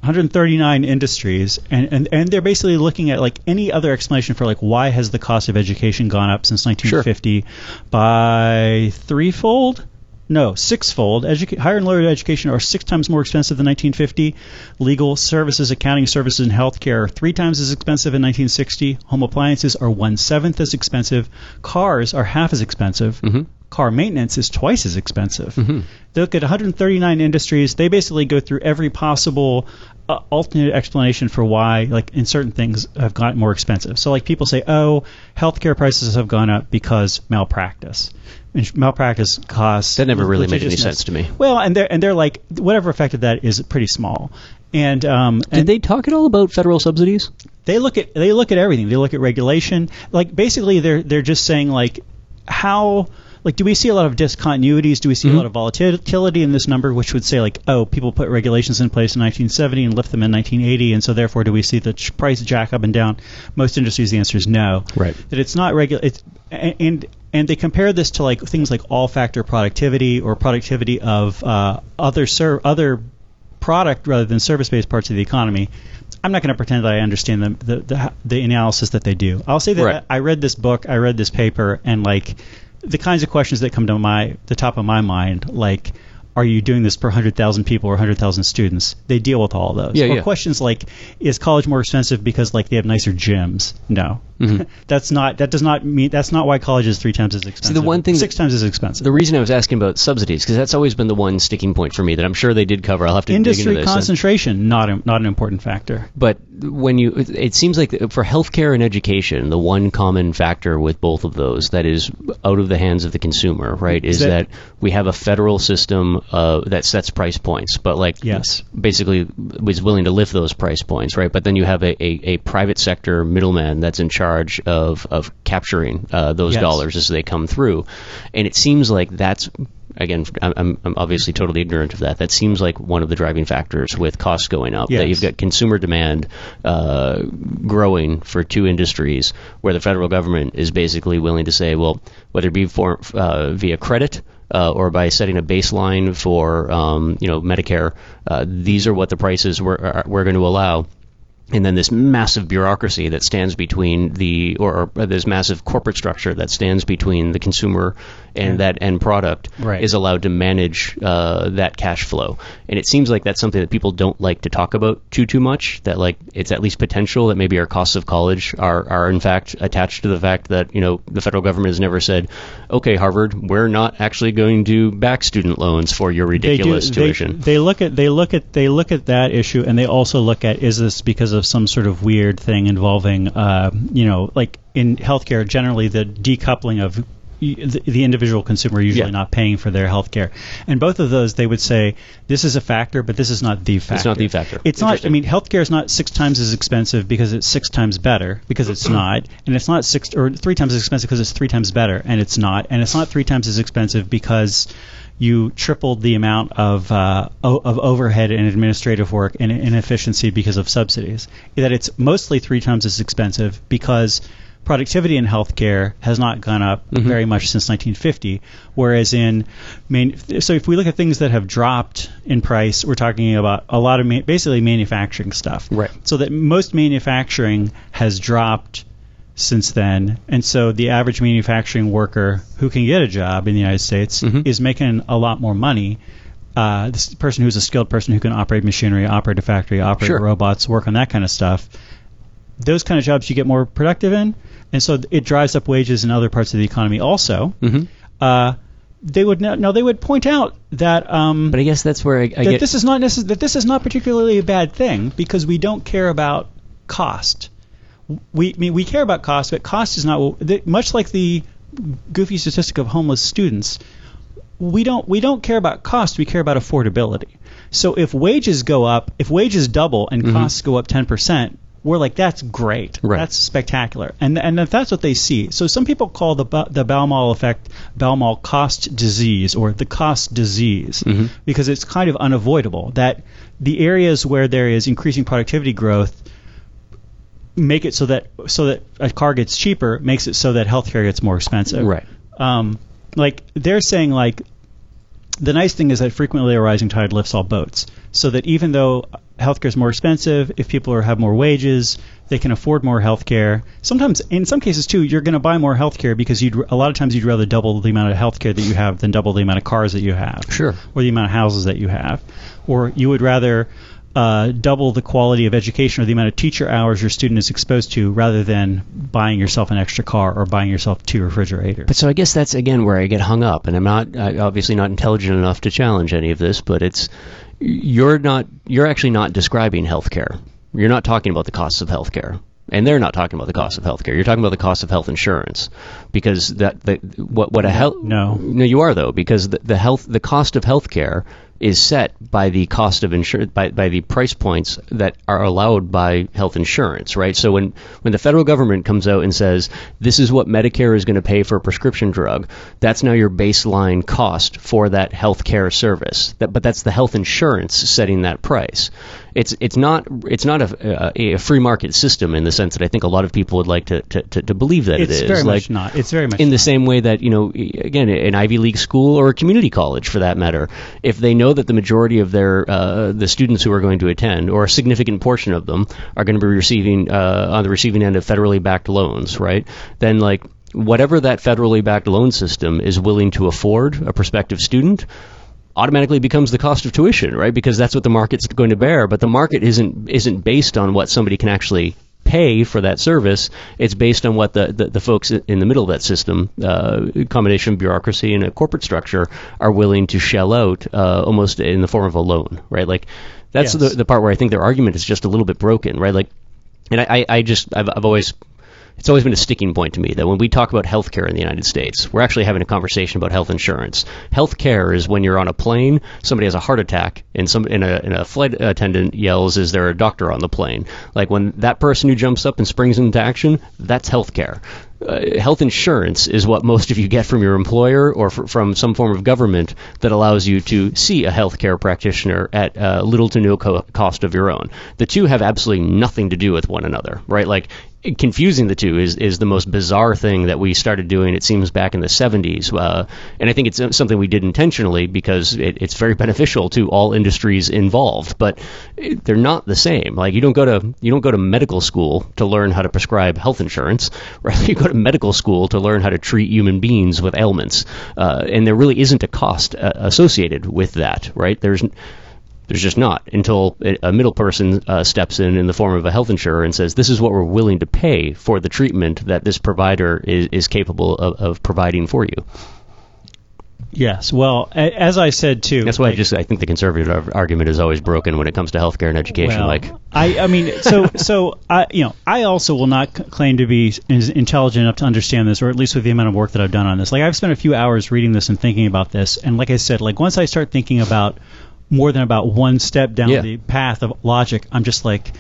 139 industries and, and, and they're basically looking at like any other explanation for like why has the cost of education gone up since 1950 by threefold? No sixfold. Educa- higher and lower education are six times more expensive than 1950 legal services accounting services and healthcare are three times as expensive in 1960 home appliances are one seventh as expensive. Cars are half as expensive. Mhm. car maintenance is twice as expensive. Mhm. they look at 139 industries. They basically go through every possible alternate explanation for why, like, in certain things have gotten more expensive. So, like, people say, oh, healthcare prices have gone up because malpractice. And malpractice costs. That never really made any sense to me. Well, and they're and they're like whatever effect of that is pretty small. And um, Did and they talk at all about federal subsidies? they look at they look at everything. They look at regulation. Like basically, they're they're just saying like how like do we see a lot of discontinuities? Do we see Mhm. a lot of volatility in this number, which would say like oh people put regulations in place in 1970 and lift them in 1980, and so therefore do we see the ch- price jack up and down? Most industries, the answer is no. Right. That it's not regular. It's and and they compare this to like things like all factor productivity or productivity of uh, other ser- other product rather than service-based parts of the economy. I'm not going to pretend that I understand the, the the the analysis that they do. I'll say that Right. I read this book, I read this paper, and like the kinds of questions that come to my the top of my mind, like. Are you doing this per 100,000 people or 100,000 students? They deal with all those. Yeah, or yeah. questions like, is college more expensive because like they have nicer gyms? No, Mhm. <laughs> that's not. That does not mean. That's not why college is three times as expensive. the one thing six times as expensive. The reason I was asking about subsidies because that's always been the one sticking point for me that I'm sure they did cover. I'll have to dig Industry into this. and- concentration, not a, not an important factor. But when you, it- it seems like for healthcare and education, the one common factor with both of those that is out of the hands of the consumer, right, is that- that, we have a federal system uh, that sets price points, but like Yes. basically was willing to lift those price points, right? But then you have a, a, a private sector middleman that's in charge of of capturing uh, those Yes. dollars as they come through, and it seems like that's. Again, I'm, I'm- obviously totally ignorant of that. That seems like one of the driving factors with costs going up. That you've got consumer demand uh, growing for two industries where the federal government is basically willing to say, well, whether it be for, uh, via credit uh, or by setting a baseline for um, you know Medicare, uh, these are what the prices we're, are, we're going to allow. And then this massive bureaucracy that stands between the, or, or this massive corporate structure that stands between the consumer and that end product Right. is allowed to manage uh, that cash flow. And it seems like that's something that people don't like to talk about too too much. That like it's at least potential that maybe our costs of college are are in fact attached to the fact that you know the federal government has never said, okay, Harvard, we're not actually going to back student loans for your ridiculous they do, tuition. They, they look at they look at they look at that issue, and they also look at is this because of some sort of weird thing involving, uh, you know, like in healthcare, generally the decoupling of the, the individual consumer usually Yeah. not paying for their health care. And both of those, they would say this is a factor, but this is not the factor. not the factor. It's not. I mean, healthcare is not six times as expensive because it's six times better because it's <clears throat> not, and it's not six or three times as expensive because it's three times better and it's not, and it's not three times as expensive because you tripled the amount of uh, o- of overhead and administrative work and inefficiency because of subsidies. That it's mostly three times as expensive because productivity in healthcare has not gone up very much since 1950. Whereas in main, so if we look at things that have dropped in price, we're talking about a lot of ma- basically manufacturing stuff. Right. So that most manufacturing has dropped since then, and so the average manufacturing worker who can get a job in the United States Mhm. is making a lot more money. Uh, this person who's a skilled person who can operate machinery, operate a factory, operate Sure. robots, work on that kind of stuff those kind of jobs you get more productive in, and so it drives up wages in other parts of the economy also. Mhm. Uh, they would no, no, they would point out that um, But I guess that's where I, I that get. this is not necess- that this is not particularly a bad thing because we don't care about cost. We I mean, we care about cost, but cost is not much like the goofy statistic of homeless students. We don't we don't care about cost. We care about affordability. So if wages go up, if wages double and costs go up 10%, we're like that's great. Right. That's spectacular. And and if that's what they see. So some people call the the Baumol effect Baumol cost disease or the cost disease because it's kind of unavoidable that the areas where there is increasing productivity growth make it so that so that a car gets cheaper makes it so that healthcare gets more expensive. Right. Um, like they're saying like the nice thing is that frequently a rising tide lifts all boats. So that even though healthcare is more expensive, if people are, have more wages, they can afford more healthcare. Sometimes, in some cases too, you're going to buy more healthcare because you'd a lot of times you'd rather double the amount of healthcare that you have than double the amount of cars that you have, Sure. or the amount of houses that you have, or you would rather uh, double the quality of education or the amount of teacher hours your student is exposed to rather than buying yourself an extra car or buying yourself two refrigerators. But so I guess that's again where I get hung up, and I'm not I, obviously not intelligent enough to challenge any of this. But it's you're not you're actually not describing healthcare. You're not talking about the costs of healthcare, and they're not talking about the cost of healthcare. You're talking about the cost of health insurance, because that the what what a health No. no you are though because the, the health the cost of healthcare is set by the cost of insurance by, by the price points that are allowed by health insurance, right? So when when the federal government comes out and says this is what Medicare is going to pay for a prescription drug, that's now your baseline cost for that health care service. That, but that's the health insurance setting that price. It's it's not it's not a, a, a free market system in the sense that I think a lot of people would like to, to, to, to believe that it's it is. very like, much not. It's very much in the same way that you know again an Ivy League school or a community college for that matter if they know that the majority of their uh, the students who are going to attend or a significant portion of them are going to be receiving uh, on the receiving end of federally backed loans right then like whatever that federally backed loan system is willing to afford a prospective student automatically becomes the cost of tuition, right? Because that's what the market's going to bear. But the market isn't isn't based on what somebody can actually pay for that service. It's based on what the, the, the folks in the middle of that system, uh, combination of bureaucracy and a corporate structure, are willing to shell out uh, almost in the form of a loan, right? Like that's Yes. the, the part where I think their argument is just a little bit broken, right? Like, and I, I, I just I've, I've always it's always been a sticking point to me that when we talk about healthcare in the United States, we're actually having a conversation about health insurance. Healthcare is when you're on a plane, somebody has a heart attack, and some and a, and a flight attendant yells, "Is there a doctor on the plane?" Like when that person who jumps up and springs into action, that's healthcare. Uh, health insurance is what most of you get from your employer or fr- from some form of government that allows you to see a healthcare practitioner at uh, little to no co- cost of your own. The two have absolutely nothing to do with one another, right? Like confusing the two is, is the most bizarre thing that we started doing. It seems back in the 70s, uh, and I think it's uh, something we did intentionally because it, it's very beneficial to all industries involved. But they're not the same. Like you don't go to you don't go to medical school to learn how to prescribe health insurance, <laughs> right? You go to medical school to learn how to treat human beings with ailments, uh, and there really isn't a cost uh, associated with that, right? There's there's just not until a middle person uh, steps in in the form of a health insurer and says, "This is what we're willing to pay for the treatment that this provider is, is capable of, of providing for you." Yes. Well, a- as I said too. That's why like, I just I think the conservative ar- argument is always broken when it comes to healthcare and education. well, like, I, I mean, so <laughs> so I, you know, I also will not c- claim to be intelligent enough to understand this, or at least with the amount of work that I've done on this. Like I've spent a few hours reading this and thinking about this, and like I said, like once I start thinking about more than about one step down Yeah. the path of logic, I'm just like,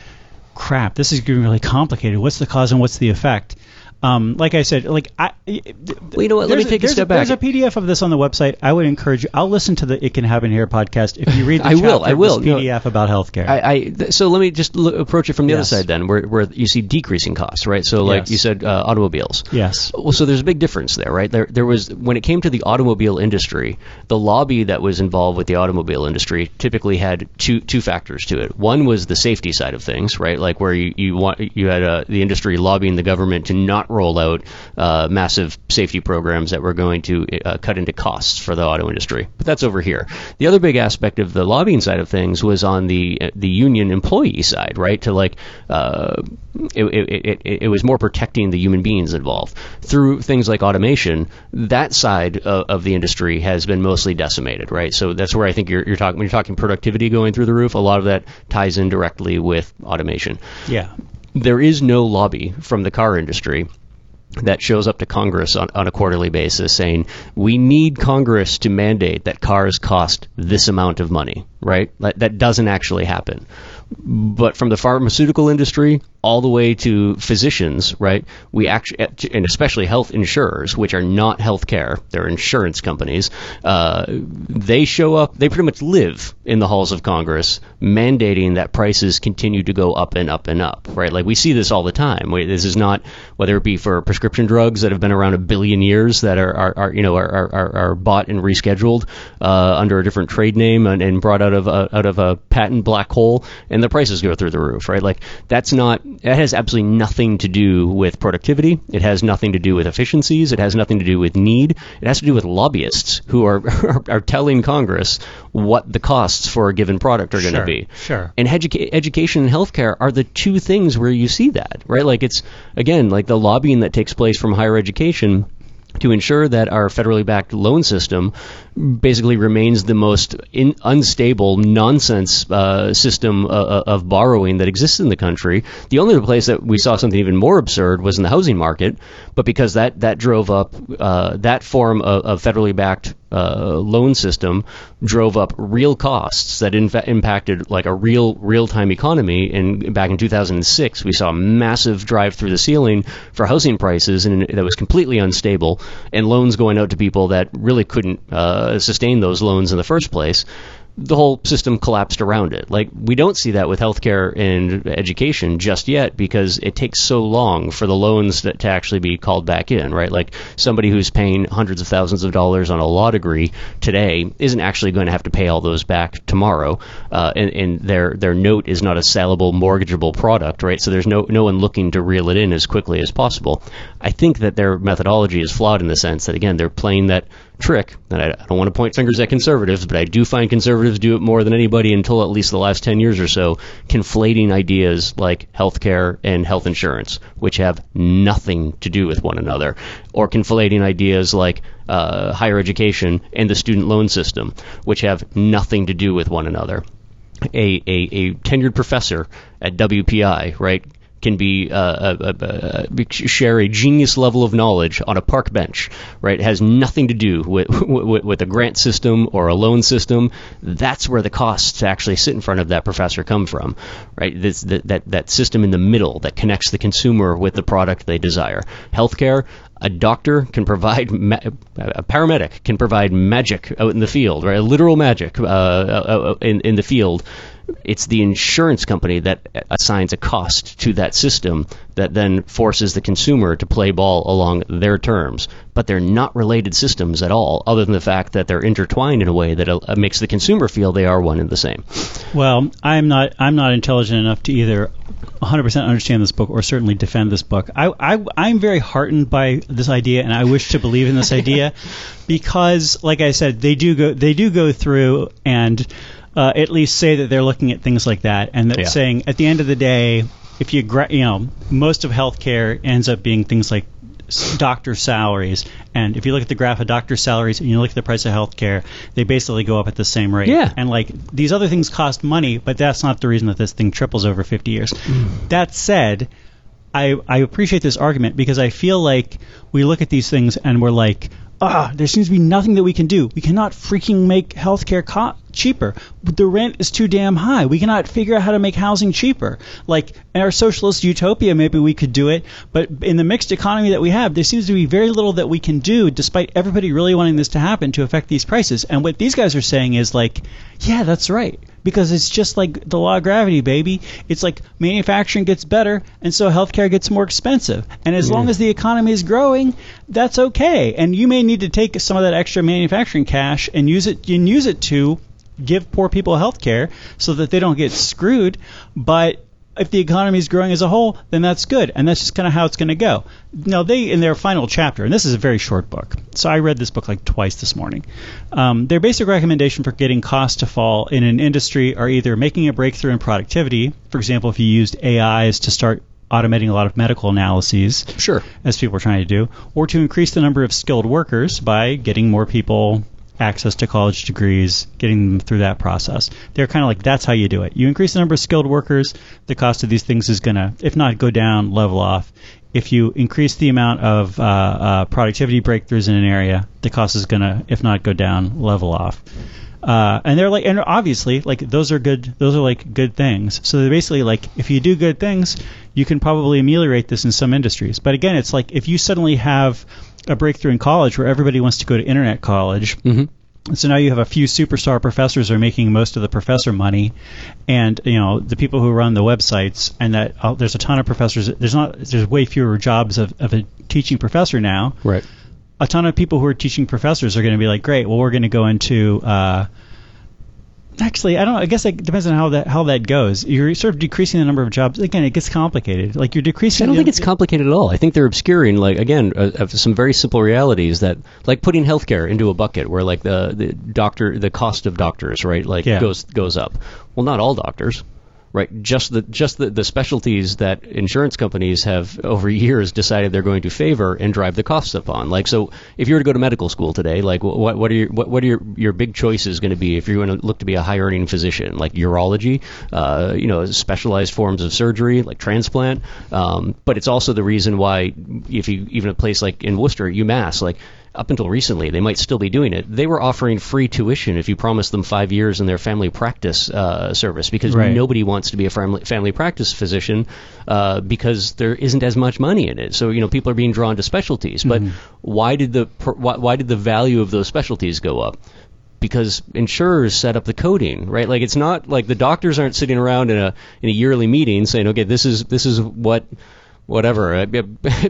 crap, this is getting really complicated. What's the cause and what's the effect? Um, like I said, like I. Well, you know what? Let me take a there's step back. There's a PDF of this on the website. I would encourage you. I'll listen to the "It Can Happen Here" podcast if you read <laughs> the I will, I will. this No, PDF about healthcare. I, I th- so let me just approach it from the other side then, where where you see decreasing costs, right? So like Yes. you said, uh, automobiles. yes. Well, so there's a big difference there, right? There, there was when it came to the automobile industry, the lobby that was involved with the automobile industry typically had two two factors to it. One was the safety side of things, right? Like where you, you want you had uh, the industry lobbying the government to not roll out uh, massive safety programs that were going to uh, cut into costs for the auto industry. But that's over here. The other big aspect of the lobbying side of things was on the the union employee side, right? To like, uh, it, it, it, it was more protecting the human beings involved through things like automation. That side of, of the industry has been mostly decimated, right? So that's where I think you're, you're talking when you're talking productivity going through the roof. A lot of that ties in directly with automation. Yeah. There is no lobby from the car industry that shows up to Congress on, on a quarterly basis saying we need Congress to mandate that cars cost this amount of money, right? That, that doesn't actually happen. But from the pharmaceutical industry all the way to physicians, right? We actually, and especially health insurers, which are not healthcare, they're insurance companies. Uh, they show up. They pretty much live in the halls of Congress, mandating that prices continue to go up and up and up, right? Like we see this all the time. This is not whether it be for prescription drugs that have been around a billion years that are, are, are you know are, are, are bought and rescheduled uh, under a different trade name and, and brought out of a, out of a patent black hole, and the prices go through the roof, right? Like that's not that has absolutely nothing to do with productivity. It has nothing to do with efficiencies. It has nothing to do with need. It has to do with lobbyists who are <laughs> are, are telling Congress what the costs for a given product are going to Sure, be. sure. And educa- education and healthcare are the two things where you see that, right? Like it's again like the lobbying that takes place from higher education to ensure that our federally backed loan system basically remains the most in, unstable nonsense uh, system uh, of borrowing that exists in the country. The only place that we saw something even more absurd was in the housing market, but because that that drove up uh, that form of, of federally backed uh, loan system drove up real costs that in fa- impacted like a real real time economy. And back in 2006, we saw a massive drive through the ceiling for housing prices, and that was completely unstable, and loans going out to people that really couldn't uh, sustain those loans in the first place the whole system collapsed around it. Like we don't see that with healthcare and education just yet because it takes so long for the loans to, to actually be called back in, right? Like somebody who's paying hundreds of thousands of dollars on a law degree today isn't actually going to have to pay all those back tomorrow, uh, and, and their their note is not a sellable mortgageable product, right? So there's no no one looking to reel it in as quickly as possible. I think that their methodology is flawed in the sense that again they're playing that trick, and I, don't want to point fingers at conservatives, but I do find conservatives do it more than anybody until at least the last 10 years or so, conflating ideas like healthcare and health insurance, which have nothing to do with one another, or conflating ideas like uh, higher education and the student loan system, which have nothing to do with one another. A, a, a tenured professor at WPI, right, can be uh, uh, uh, uh, share a genius level of knowledge on a park bench, right? It has nothing to do with, <laughs> with with a grant system or a loan system. That's where the costs to actually sit in front of that professor come from, right? This, that that that system in the middle that connects the consumer with the product they desire. Healthcare. A doctor can provide, <laughs> ma- a paramedic can provide magic out in the field, right? Literal magic uh, uh, in, in the field it's the insurance company that assigns a cost to that system that then forces the consumer to play ball along their terms. But they're not related systems at all, other than the fact that they're intertwined in a way that uh, makes the consumer feel they are one and the same. Well, I'm not I'm not intelligent enough to either 100% understand this book or certainly defend this book. I, I I'm very heartened by this idea, and I wish to believe in this idea <laughs> because, like I said, they do go they do go through and uh, at least say that they're looking at things like that, and that Yeah. saying at the end of the day, if you gra- you know most of healthcare ends up being things like doctor salaries, and if you look at the graph of doctor salaries and you look at the price of healthcare, they basically go up at the same rate. Yeah. And like these other things cost money, but that's not the reason that this thing triples over 50 years. That said, I, I appreciate this argument because I feel like we look at these things and we're like, ah, there seems to be nothing that we can do. We cannot freaking make healthcare co- cheaper. The rent is too damn high. We cannot figure out how to make housing cheaper. Like in our socialist utopia, maybe we could do it, but in the mixed economy that we have, there seems to be very little that we can do, despite everybody really wanting this to happen to affect these prices. And what these guys are saying is like, yeah, that's right because it's just like the law of gravity, baby. It's like manufacturing gets better, and so healthcare gets more expensive. And as long as the economy is growing, that's okay. And you may need to take some of that extra manufacturing cash and use it and use it to give poor people healthcare so that they don't get screwed. But if the economy is growing as a whole, then that's good, and that's just kind of how it's going to go. Now, they in their final chapter, and this is a very short book, so I read this book like twice this morning. Um, their basic recommendation for getting costs to fall in an industry are either making a breakthrough in productivity, for example, if you used AIs to start automating a lot of medical analyses, Sure. as people are trying to do, or to increase the number of skilled workers by getting more people access to college degrees, getting them through that process. They're kind of like that's how you do it. You increase the number of skilled workers, the cost of these things is going to, if not go down, level off. If you increase the amount of uh, uh, productivity breakthroughs in an area, the cost is going to, if not go down, level off. Uh, and they're like, and obviously, like those are good. Those are like good things. So they're basically like, if you do good things, you can probably ameliorate this in some industries. But again, it's like if you suddenly have a breakthrough in college where everybody wants to go to internet college. Mm-hmm. So now you have a few superstar professors are making most of the professor money, and you know the people who run the websites, and that uh, there's a ton of professors. There's not there's way fewer jobs of, of a teaching professor now Right. a ton of people who are teaching professors are going to be like, great, well, we're going to go into. Uh, actually, I don't. I guess it depends on how that how that goes. You're sort of decreasing the number of jobs. Again, it gets complicated. Like you're decreasing. I don't think it's complicated at all. I think they're obscuring, like again, uh, some very simple realities that, like putting healthcare into a bucket where like the, the doctor, the cost of doctors, right, like Yeah. goes goes up. Well, not all doctors, right? Just the just the, the specialties that insurance companies have over years decided they're going to favor and drive the costs up on. Like, so if you were to go to medical school today, like what what are your what, what are your, your big choices going to be if you're going to look to be a high earning physician, like urology, uh, you know, specialized forms of surgery like transplant. Um, but it's also the reason why if you even a place like in Worcester, UMass, like up until recently, they might still be doing it. They were offering free tuition if you promised them five years in their family practice uh, service because Right. nobody wants to be a family, family practice physician uh, because there isn't as much money in it. So you know people are being drawn to specialties. But why did the why, why did the value of those specialties go up? because insurers set up the coding, right? Like it's not like the doctors aren't sitting around in a in a yearly meeting saying, okay, this is this is what whatever. Uh, <laughs>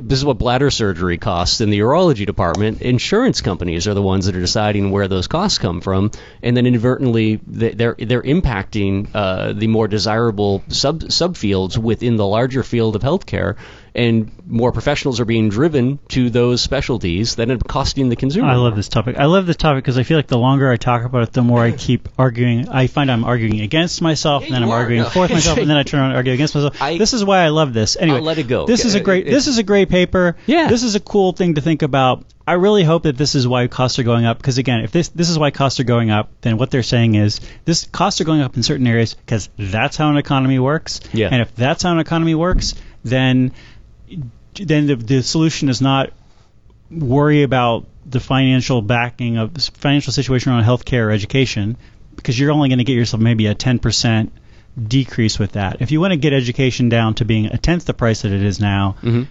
this is what bladder surgery costs in the urology department. Insurance companies are the ones that are deciding where those costs come from and then inadvertently they- they're they're impacting uh, the more desirable sub subfields within the larger field of healthcare and more professionals are being driven to those specialties that end up costing the consumer I love this topic. I love this topic because I feel like the longer I talk about it, the more I keep arguing. I find I'm arguing against myself, and then I'm are. arguing No. for myself, and then I turn around and argue against myself. I- this is why I love this. Anyway, I'll let it go. This is a great. This is a great paper. Yeah. This is a cool thing to think about. I really hope that this is why costs are going up. Because again, if this this is why costs are going up, then what they're saying is this costs are going up in certain areas because that's how an economy works. Yeah. And if that's how an economy works, then then the, the solution is not worry about the financial backing of financial situation around healthcare or education because you're only going to get yourself maybe a 10% decrease with that. If you want to get education down to being a tenth the price that it is now, Mhm.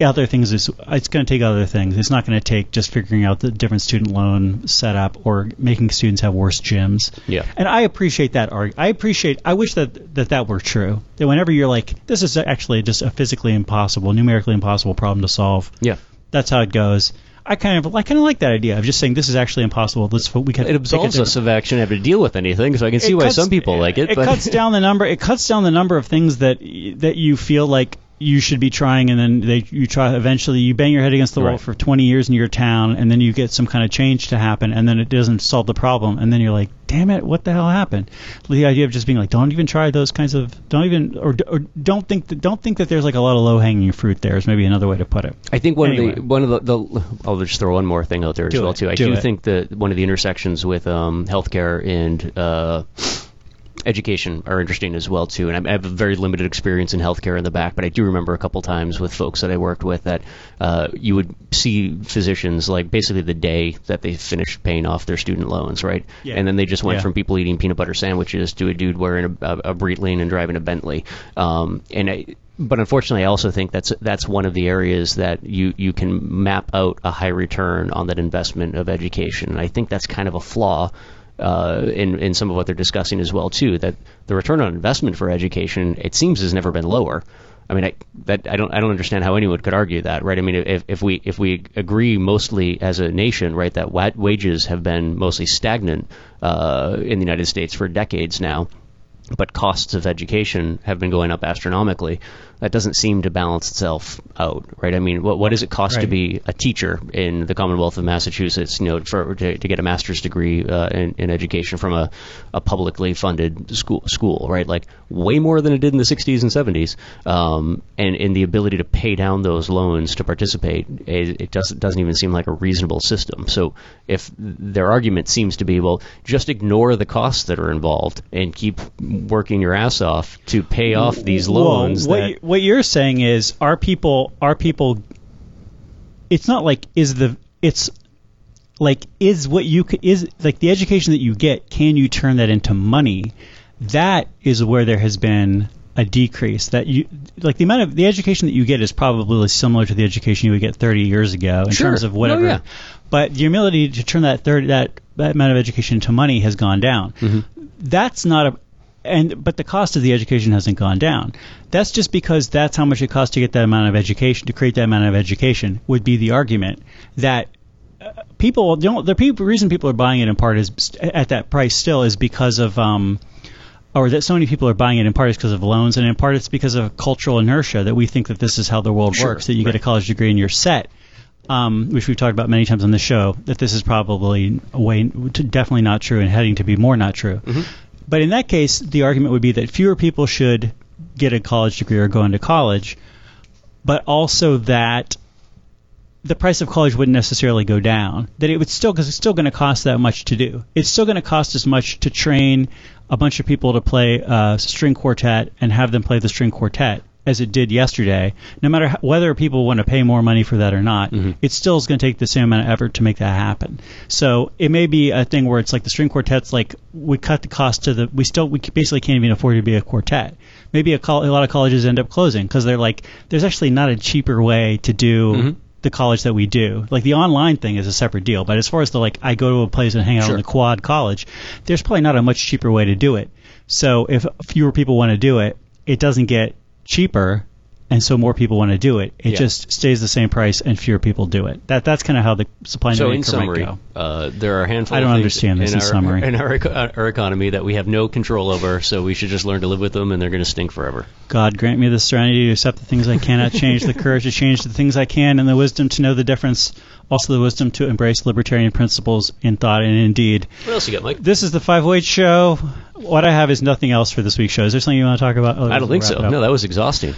Other things is it's going to take other things. It's not going to take just figuring out the different student loan setup or making students have worse gyms. Yeah. And I appreciate that arg I appreciate I wish that that that were true. That whenever you're like this is actually just a physically impossible, numerically impossible problem to solve. yeah That's how it goes. I kind of I kind of like that idea of just saying this is actually impossible. Let's we can it absolves us of actually having to deal with anything, so I can see it why cuts- some people like it. It but cuts down the number. It cuts down the number of things that that you feel like you should be trying, and then they you try eventually you bang your head against the wall Right. for 20 years in your town, and then you get some kind of change to happen, and then it doesn't solve the problem, and then you're like, damn it, what the hell happened? The idea of just being like, don't even try those kinds of, don't even, or, or don't think that, don't think that there's like a lot of low hanging fruit there is maybe another way to put it. I think one Anyway. of the one of the, the I'll just throw one more thing out there Do as well it. too. I Do do think that one of the intersections with um, healthcare and uh, education are interesting as well too. And I have a very limited experience in healthcare in the back, but I do remember a couple times with folks that I worked with that uh, you would see physicians like basically the day that they finished paying off their student loans, right? Yeah. And then they just went Yeah. from people eating peanut butter sandwiches to a dude wearing a, a, a Breitling and driving a Bentley. Um, and I, but unfortunately, I also think that's that's one of the areas that you you can map out a high return on that investment of education. And I think that's kind of a flaw. Uh, in in some of what they're discussing as well too, that the return on investment for education it seems has never been lower. I mean, I, that I don't I don't understand how anyone could argue that, right? I mean, if, if we if we agree mostly as a nation, right, that wa- wages have been mostly stagnant uh, in the United States for decades now, but costs of education have been going up astronomically. That doesn't seem to balance itself out, right? I mean, what what does it cost to be a teacher in the Commonwealth of Massachusetts? You know, for to, to get a master's degree uh, in, in education from a, a publicly funded school school, right? Like way more than it did in the 60s and 70s, um, and in the ability to pay down those loans to participate, it, it doesn't doesn't even seem like a reasonable system. So if their argument seems to be, well, just ignore the costs that are involved and keep working your ass off to pay off these loans. Well, what, that, you- what you're saying is, are people are people? It's not like is the it's like is what you is like the education that you get. Can you turn that into money? That is where there has been a decrease. That you like the amount of the education that you get is probably similar to the education you would get 30 years ago in Sure. terms of No, whatever. yeah. But the ability to turn that 30 that that amount of education into money has gone down mm-hmm. that's not a and but the cost of the education hasn't gone down. That's just because that's how much it costs to get that amount of education to create that amount of education would be the argument that uh, people don't the people, reason people are buying it in part is at that price still is because of um or that so many people are buying it in part is because of loans and in part it's because of cultural inertia that we think that this is how the world Sure, works that you get a college degree and you're set um, which we've talked about many times on the show, that this is probably a way definitely not true and heading to be more not true. But in that case, the argument would be that fewer people should get a college degree or go into college, but also that the price of college wouldn't necessarily go down. That it would still, because it's still going to cost that much to do. It's still going to cost as much to train a bunch of people to play uh, string quartet and have them play the string quartet as it did yesterday. No matter how, whether people want to pay more money for that or not, mm-hmm. it still is going to take the same amount of effort to make that happen. So it may be a thing where it's like the string quartet's like we cut the cost to the we still we basically can't even afford to be a quartet. Maybe a, col- a lot of colleges end up closing because they're like there's actually not a cheaper way to do mm-hmm. the college that we do. Like the online thing is a separate deal, but as far as the like I go to a place and hang out Sure. in the quad college, there's probably not a much cheaper way to do it. So if fewer people want to do it, it doesn't get cheaper and so more people want to do it. It Yeah. just stays the same price and fewer people do it. That that's kind of how the supply and So demand in summary, might go. uh, there are a handful I don't of understand this in, in our, summary. in our, uh, our economy that we have no control over, so we should just learn to live with them and they're going to stink forever. God grant me the serenity to accept the things I cannot change, the courage to change the things I can, and the wisdom to know the difference. Also, the wisdom to embrace libertarian principles in thought and in deed. What else you got, Mike? This is the 508 show. What I have is nothing else for this week's show. Is there something you want to talk about? Oh, I don't think so. No, that was exhausting.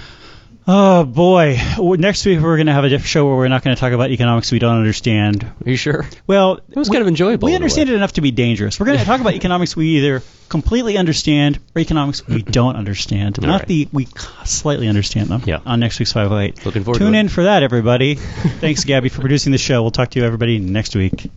Oh boy! Next week we're going to have a show where we're not going to talk about economics we don't understand. Are you sure? Well, It was kind of enjoyable. we in understand it enough to be dangerous. We're going to talk about economics we either completely understand or economics we <clears throat> don't understand. All Not right. the we slightly understand them. Yeah. On next week's 508. Looking forward Tune to it. in for that, everybody. <laughs> Thanks, Gabby, for producing the show. We'll talk to you, everybody, next week.